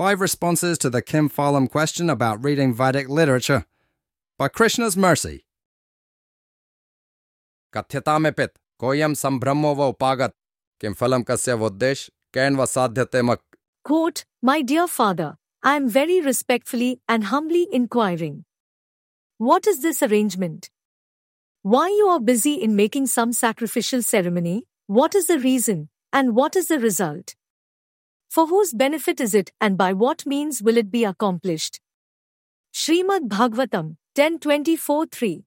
Five responses to the Kim Phalam question about reading Vedic literature by Krishna's Mercy. कथ्यता में पित कोयम संभ्रमो व उपागत किम फलम कस्य वोद्देश कैन व साध्यते मक Quote, My dear father, I am very respectfully and humbly inquiring. What is this arrangement? Why you are busy in making some sacrificial ceremony? What is the reason? And what is the result? For whose benefit is it and by what means will it be accomplished? Srimad Bhagavatam 1024 3.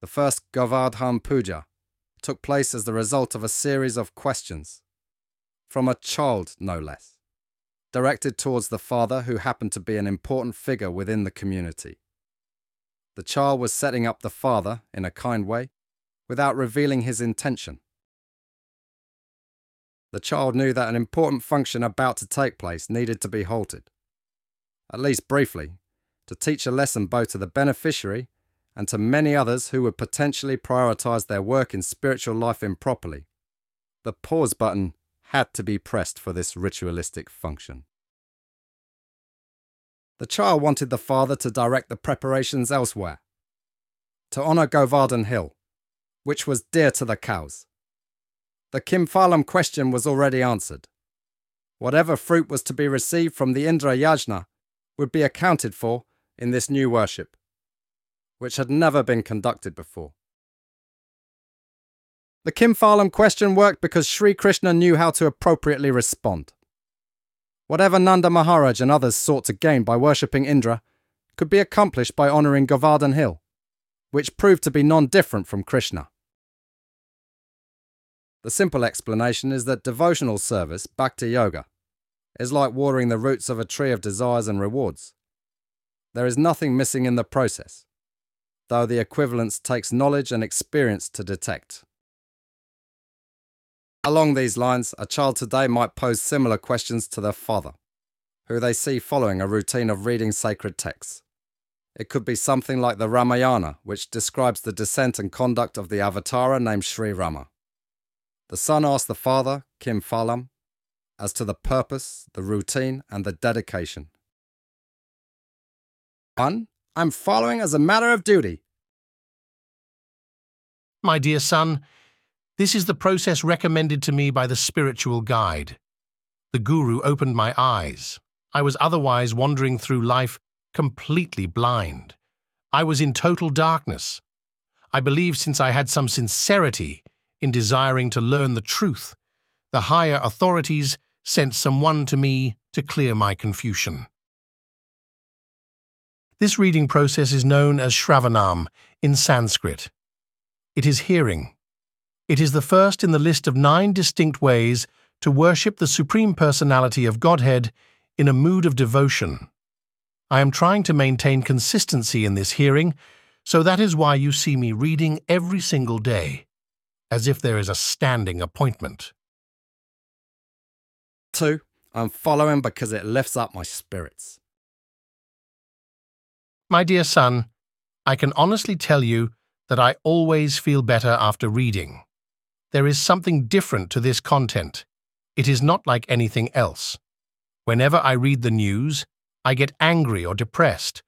The first Govardhan Puja took place as the result of a series of questions, from a child no less, directed towards the father who happened to be an important figure within the community. The child was setting up the father in a kind way without revealing his intention. The child knew that an important function about to take place needed to be halted, at least briefly, to teach a lesson both to the beneficiary and to many others who would potentially prioritize their work in spiritual life improperly. The pause button had to be pressed for this ritualistic function. The child wanted the father to direct the preparations elsewhere, to honour Govardhan Hill, which was dear to the cows. The Kim Phalam question was already answered. Whatever fruit was to be received from the Indra Yajna would be accounted for in this new worship, which had never been conducted before. The Kim Phalam question worked because Sri Krishna knew how to appropriately respond. Whatever Nanda Maharaj and others sought to gain by worshipping Indra could be accomplished by honouring Govardhan Hill, which proved to be non different from Krishna. The simple explanation is that devotional service, bhakti yoga, is like watering the roots of a tree of desires and rewards. There is nothing missing in the process, though the equivalence takes knowledge and experience to detect. Along these lines, a child today might pose similar questions to their father, who they see following a routine of reading sacred texts. It could be something like the Ramayana, which describes the descent and conduct of the avatara named Sri Rama. The son asked the father, Kim Phalam, as to the purpose, the routine, and the dedication. 1. I'm following as a matter of duty. My dear son, this is the process recommended to me by the spiritual guide. The Guru opened my eyes. I was otherwise wandering through life completely blind. I was in total darkness. I believe since I had some sincerity in desiring to learn the truth, the higher authorities sent someone to me to clear my confusion. This reading process is known as Shravanam in Sanskrit. It is hearing. It is the first in the list of nine distinct ways to worship the Supreme Personality of Godhead in a mood of devotion. I am trying to maintain consistency in this hearing, so that is why you see me reading every single day as if there is a standing appointment. 2. I'm following because it lifts up my spirits. My dear son, I can honestly tell you that I always feel better after reading. There is something different to this content. It is not like anything else. Whenever I read the news, I get angry or depressed.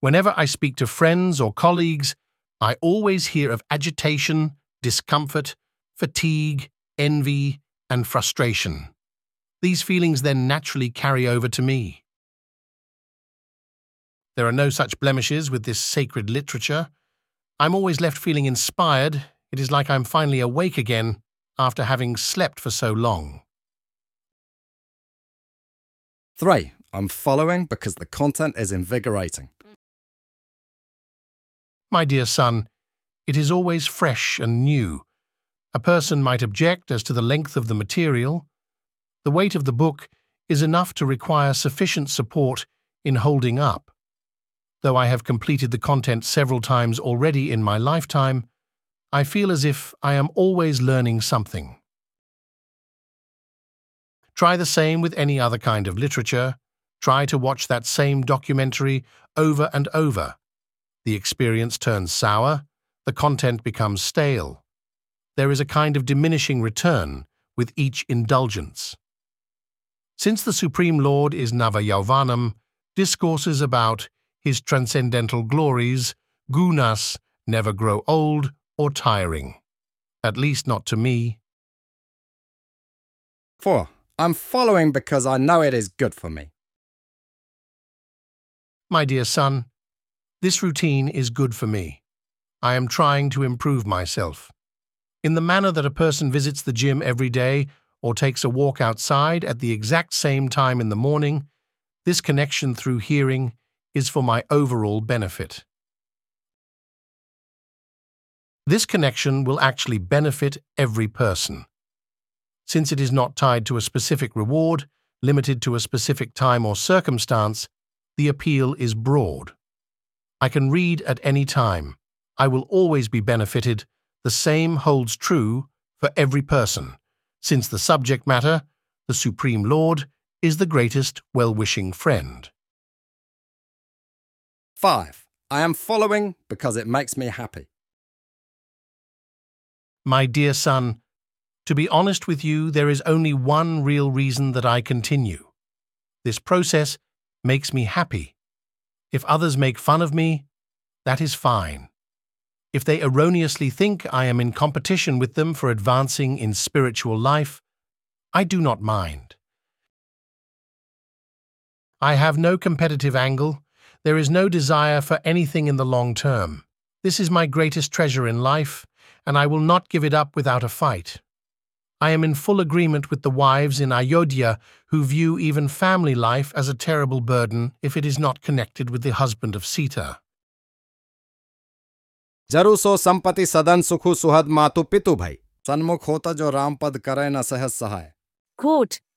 Whenever I speak to friends or colleagues, I always hear of agitation, discomfort, fatigue, envy, and frustration. These feelings then naturally carry over to me. There are no such blemishes with this sacred literature. I'm always left feeling inspired. It is like I'm finally awake again after having slept for so long. 3. I'm following because the content is invigorating. My dear son, it is always fresh and new. A person might object as to the length of the material. The weight of the book is enough to require sufficient support in holding up. Though I have completed the content several times already in my lifetime, I feel as if I am always learning something. Try the same with any other kind of literature. Try to watch that same documentary over and over. The experience turns sour, the content becomes stale. There is a kind of diminishing return with each indulgence. Since the Supreme Lord is Navayauvanam, discourses about his transcendental glories, gunas, never grow old or tiring. At least not to me. 4. I'm following because I know it is good for me. My dear son, this routine is good for me. I am trying to improve myself. In the manner that a person visits the gym every day or takes a walk outside at the exact same time in the morning, this connection through hearing is for my overall benefit. This connection will actually benefit every person. Since it is not tied to a specific reward, limited to a specific time or circumstance, the appeal is broad. I can read at any time. I will always be benefited. The same holds true for every person, since the subject matter, the Supreme Lord, is the greatest well-wishing friend. 5. I am following because it makes me happy. My dear son, to be honest with you, there is only one real reason that I continue. This process makes me happy. If others make fun of me, that is fine. If they erroneously think I am in competition with them for advancing in spiritual life, I do not mind. I have no competitive angle. There is no desire for anything in the long term. This is my greatest treasure in life, and I will not give it up without a fight. I am in full agreement with the wives in Ayodhya who view even family life as a terrible burden if it is not connected with the husband of Sita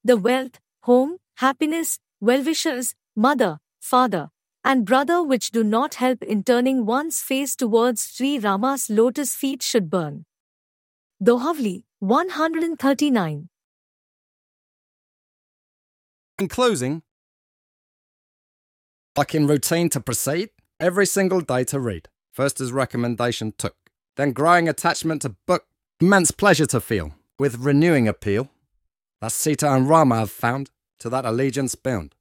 the wealth, home, happiness, well-wishers, mother, father, and brother which do not help in turning one's face towards Sri Rama's lotus feet should burn. Dohavali, 139. In closing, like in routine to proceed, every single day to read. First as recommendation took. Then growing attachment to book, immense pleasure to feel, with renewing appeal. That Sita and Rama have found, to that allegiance bound.